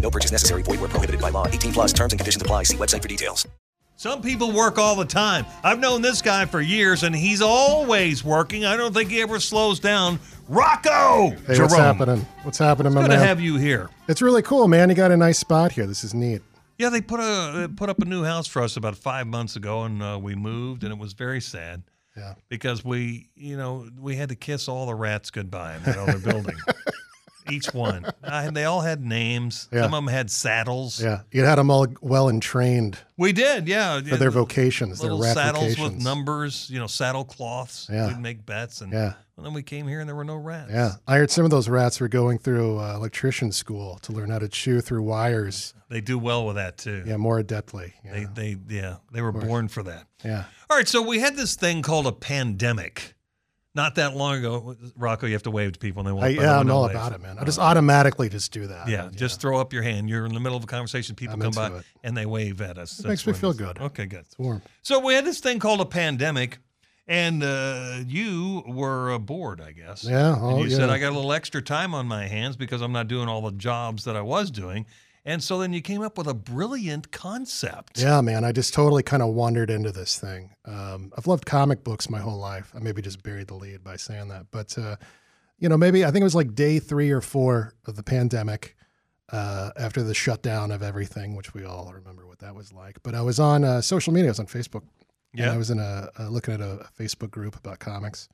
No purchase necessary. Void where prohibited by law. 18 plus terms and conditions apply. See website for details. Some people work all the time. I've known this guy for years, and he's always working. I don't think he ever slows down. Rocco! Hey, Jerome. what's happening? What's happening, my Good to have you here. It's really cool, man. You got a nice spot here. This is neat. Yeah, they put a they put up a new house for us about five months ago, and uh, we moved, and it was very sad Yeah. because we, you know, we had to kiss all the rats goodbye in that other building. Each one, I, they all had names. Yeah. Some of them had saddles. Yeah. You had them all well and trained We did, yeah. for their vocations, their little rat saddles with numbers, you know, saddle cloths. Yeah. We'd make bets, and, Yeah. and then we came here, and there were no rats. Yeah. I heard some of those rats were going through uh, electrician school to learn how to chew through wires. They do well with that too. Yeah, more adeptly. Yeah. They, they, yeah, they were born for that. yeah. All right, so we had this thing called a pandemic. Not that long ago, Rocco, you have to wave to people, and they won't. I, yeah, I'm know all about it, man. I just automatically just do that. Yeah, just throw up your hand. You're in the middle of a conversation. People I'm come by it. and they wave at us. It makes me feel good. Okay, good. It's warm. So we had this thing called a pandemic, and uh, you were uh, bored, I guess. Yeah, And oh, you said. I got a little extra time on my hands because I'm not doing all the jobs that I was doing, and so then you came up with a brilliant concept. Yeah, man. I just totally kind of wandered into this thing. Um, I've loved comic books my whole life. I maybe just buried the lead by saying that. But, uh, you know, maybe I think it was like day three or four of the pandemic uh, after the shutdown of everything, which we all remember what that was like. But I was on uh, social media, I was on Facebook. And Yeah. I was in a, looking at a, a Facebook group about comics.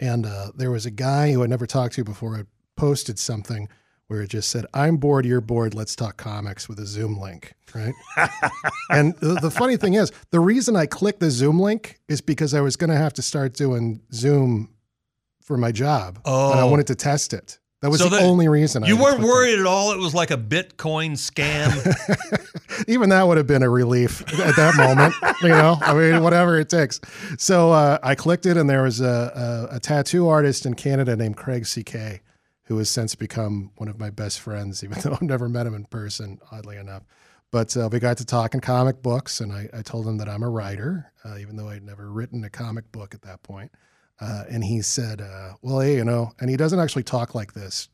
And uh, there was a guy who I'd never talked to before had posted something where it just said, I'm bored, you're bored, let's talk comics with a Zoom link, right? and the, the funny thing is, the reason I clicked the Zoom link is because I was going to have to start doing Zoom for my job. Oh. And I wanted to test it. That was So the that- only reason. I You weren't it. worried at all. It was like a Bitcoin scam. Even that would have been a relief at that moment, you know. I mean, whatever it takes. So uh, I clicked it, and there was a, a, a tattoo artist in Canada named Craig C.K., who has since become one of my best friends, even though I've never met him in person, oddly enough. But uh, we got to talking comic books, and I, I told him that I'm a writer, uh, even though I'd never written a comic book at that point. Uh, and he said, uh, "Well, hey, you know," and he doesn't actually talk like this,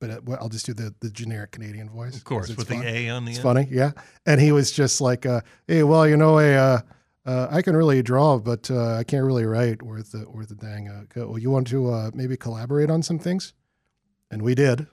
but uh, well, I'll just do the the generic Canadian voice, of course, with fun. the A on the end. It's end. funny, yeah. And he was just like, uh, "Hey, well, you know, I, uh, uh, I can really draw, but uh, I can't really write worth the worth the dang. Uh, go- well, you want to uh, maybe collaborate on some things?" And we did.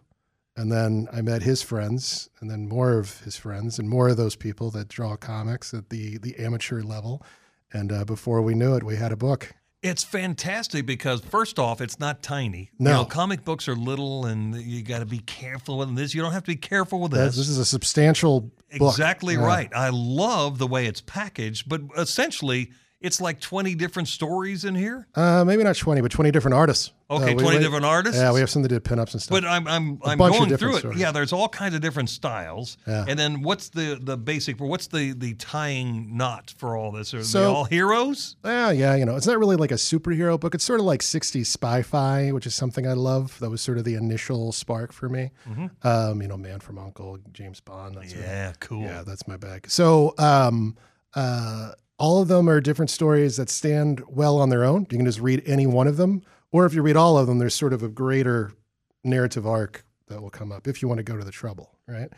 And then I met his friends, and then more of his friends, and more of those people that draw comics at the the amateur level. And uh, before we knew it, we had a book. It's fantastic because first off, it's not tiny. No. you know, comic books are little, and you got to be careful with this. You don't have to be careful with This, this. is a substantial book. Exactly Yeah. right. I love the way it's packaged, but essentially, it's like twenty different stories in here. Uh, maybe not twenty, but twenty different artists. Okay, Uh, we- 20 we- different artists? Yeah, we have some that did pinups and stuff. But I'm I'm I'm going through it. stories. Yeah, there's all kinds of different styles. Yeah. And then what's the the basic? What's the the tying knot for all this? Are they all heroes? Yeah, yeah, you know, it's not really like a superhero book. It's sort of like 60s spy-fi, which is something I love. That was sort of the initial spark for me. Um, you know, Man from Uncle, James Bond. Mm-hmm. Yeah, cool. yeah, that's my bag. So, um, uh, all of them are different stories that stand well on their own. You can just read any one of them, or if you read all of them, there's sort of a greater narrative arc that will come up if you want to go to the trouble, right?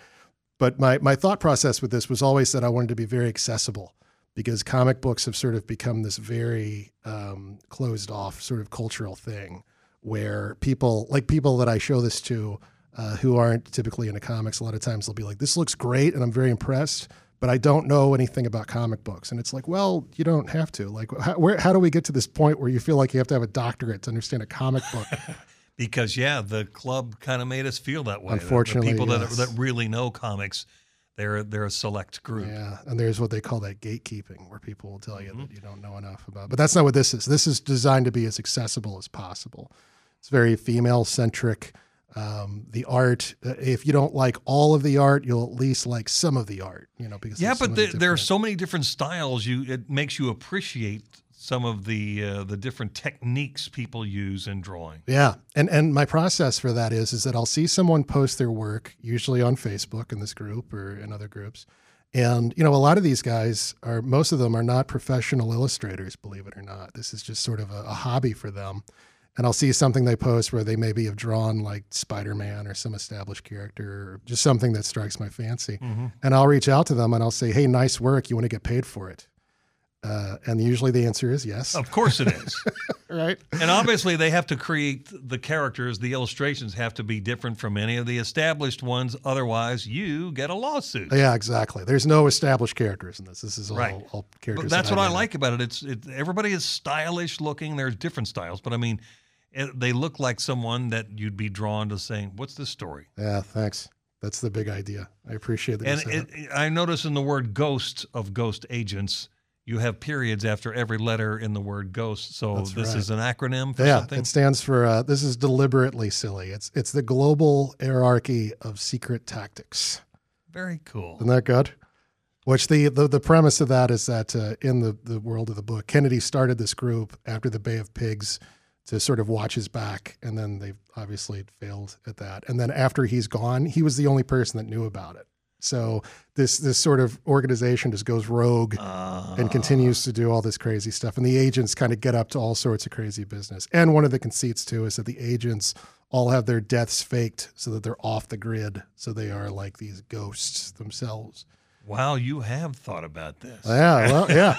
But my my thought process with this was always that I wanted to be very accessible because comic books have sort of become this very um, closed off sort of cultural thing where people like people that I show this to uh, who aren't typically into comics a lot of times they'll be like this looks great and I'm very impressed but I don't know anything about comic books and it's like well you don't have to like how, where how do we get to this point where you feel like you have to have a doctorate to understand a comic book Because yeah, the club kind of made us feel that way. The- Unfortunately, the people yes. that that really know comics, they're they're a select group. Yeah, and there's what they call that gatekeeping, where people will tell you Mm-hmm. that you don't know enough about. But that's not what this is. This is designed to be as accessible as possible. It's very female centric. Um, the art, uh, if you don't like all of the art, you'll at least like some of the art, you know, because Yeah, so but many the, there are so many different styles. You it makes you appreciate some of the uh, the different techniques people use in drawing. Yeah, and and my process for that is is that I'll see someone post their work, usually on Facebook in this group or in other groups, and you know a lot of these guys are most of them are not professional illustrators, believe it or not. This is just sort of a, a hobby for them. And I'll see something they post where they maybe have drawn like Spider Man or some established character or just something that strikes my fancy. And I'll reach out to them and I'll say, hey, nice work. You want to get paid for it? Uh, and usually the answer is yes. Of course it is. Right. and obviously they have to create the characters, the illustrations have to be different from any of the established ones. Otherwise, you get a lawsuit. Yeah, exactly. There's no established characters in this. This is all, Right. all But characters. that's that what I up. like about it. It's it, everybody is stylish looking. There's different styles, but I mean, it, they look like someone that you'd be drawn to saying, "What's this story?" Yeah, thanks. That's the big idea. I appreciate that. you And said it, that. I notice in the word "ghost" of ghost agents, you have periods after every letter in the word "ghost." So That's this right. is an acronym for yeah, something. it stands for. Uh, this is deliberately silly. It's it's the global hierarchy of secret tactics. Very cool. Isn't that good? Which the the, the premise of that is that uh, in the the world of the book, Kennedy started this group after the Bay of Pigs to sort of watch his back, and then they obviously failed at that. And then after he's gone, he was the only person that knew about it. So this this sort of organization just goes rogue Uh, and continues to do all this crazy stuff. And the agents kind of get up to all sorts of crazy business. And one of the conceits too is that the agents all have their deaths faked so that they're off the grid. So they are like these ghosts themselves. Wow, you have thought about this. Yeah, well, yeah.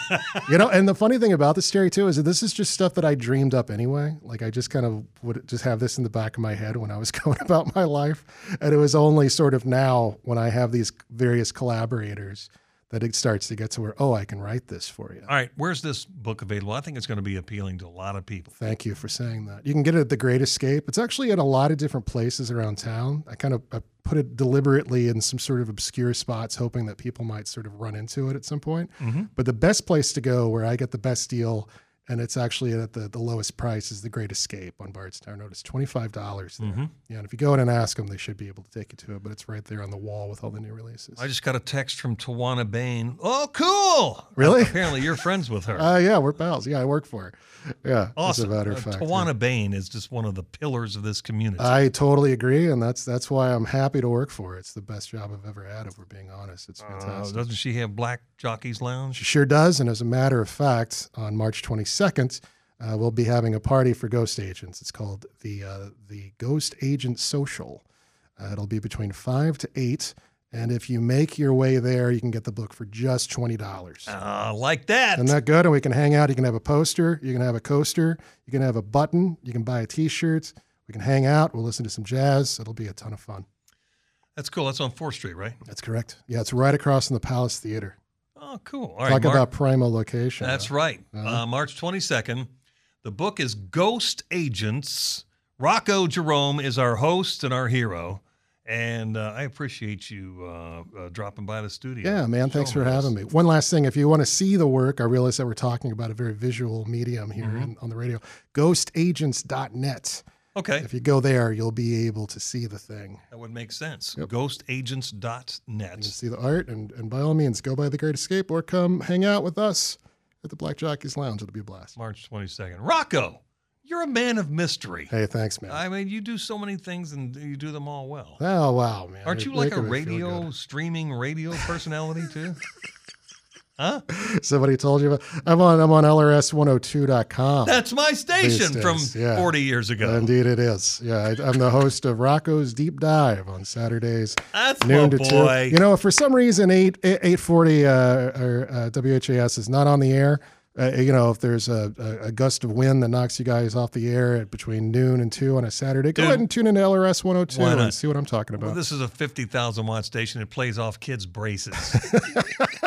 you know, and the funny thing about this story too is that this is just stuff that I dreamed up anyway. Like I just kind of would just have this in the back of my head when I was going about my life. And it was only sort of now when I have these various collaborators that it starts to get to where, oh, I can write this for you. All right, where's this book available? I think it's going to be appealing to a lot of people. Thank you for saying that. You can get it at The Great Escape. It's actually in a lot of different places around town. I kind of I put it deliberately in some sort of obscure spots, hoping that people might sort of run into it at some point. Mm-hmm. But the best place to go where I get the best deal, and it's actually at the, the lowest price, is The Great Escape on Bardstown Road. It's $25 there. Yeah, and if you go in and ask them, they should be able to take you to it, but it's right there on the wall with all the new releases. I just got a text from Tawana Bain. Oh, cool! Really? Apparently, you're friends with her. Uh, yeah, we're pals. Yeah, I work for her. Yeah, awesome. as a matter Uh, of fact. yeah. Tawana Bain is just one of the pillars of this community. I totally agree, and that's that's why I'm happy to work for her. It's the best job I've ever had. If we're being honest, it's Uh, fantastic. doesn't she have Black Jockey's Lounge? she sure does, and as a matter of fact, on March 22nd, uh, we'll be having a party for ghost agents. It's called the uh, the Ghost Agent Social. Uh, it'll be between five to eight, and if you make your way there, you can get the book for just twenty dollars. Uh, like that. Isn't that good? And we can hang out. You can have a poster. You can have a coaster. You can have a button. You can buy a T-shirt. We can hang out. We'll listen to some jazz. It'll be a ton of fun. That's cool. That's on 4th Street, right? That's correct. Yeah, it's right across from the Palace Theater. Oh, cool. All right. Talk Mark- about primo location. That's right. Uh, March 22nd. The book is Ghost Agents. Rocco Jerome is our host and our hero. And uh, I appreciate you uh, uh, dropping by the studio. Yeah, man. Thanks for us. having me. One last thing. If you want to see the work, I realize that we're talking about a very visual medium here Mm-hmm. in, on the radio. Ghostagents.net. Okay. If you go there, you'll be able to see the thing. That would make sense. Yep. Ghostagents.net. You can see the art, and, and by all means, go by the Great Escape or come hang out with us at the Black Jockey's Lounge. It'll be a blast. March 22nd. Rocco, you're a man of mystery. Hey, thanks, man. I mean, you do so many things and you do them all well. oh, wow, man. Aren't you like a making me feel radio, streaming radio personality too? huh? Somebody told you about I'm on I'm on LRS102.com. That's my station from yeah. 40 years ago. Indeed, it is. Yeah, I, I'm the host of Rocco's Deep Dive on Saturdays, That's noon to boy. two. You know, if for some reason eight eight forty uh, or uh, WHAS is not on the air, uh, you know, if there's a, a, a gust of wind that knocks you guys off the air at between noon and two on a Saturday, go Dude. ahead and tune into LRS 102 Why not? and see what I'm talking about. Well, this is a 50,000 watt station. It plays off kids' braces.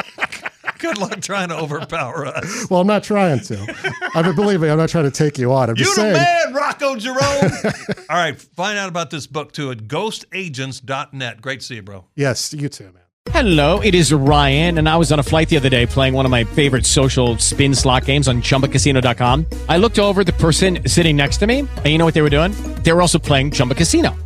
Good luck trying to overpower us. well, I'm not trying to. I mean, believe me, I'm not trying to take you on. I'm You just the saying. man, Rocco Jerome. All right, find out about this book too at ghostagents.net. Great to see you, bro. Yes, you too, man. Hello, it is Ryan, and I was on a flight the other day playing one of my favorite social spin slot games on chumbacasino.com. I looked over at the person sitting next to me, and you know what they were doing? They were also playing Chumba Casino.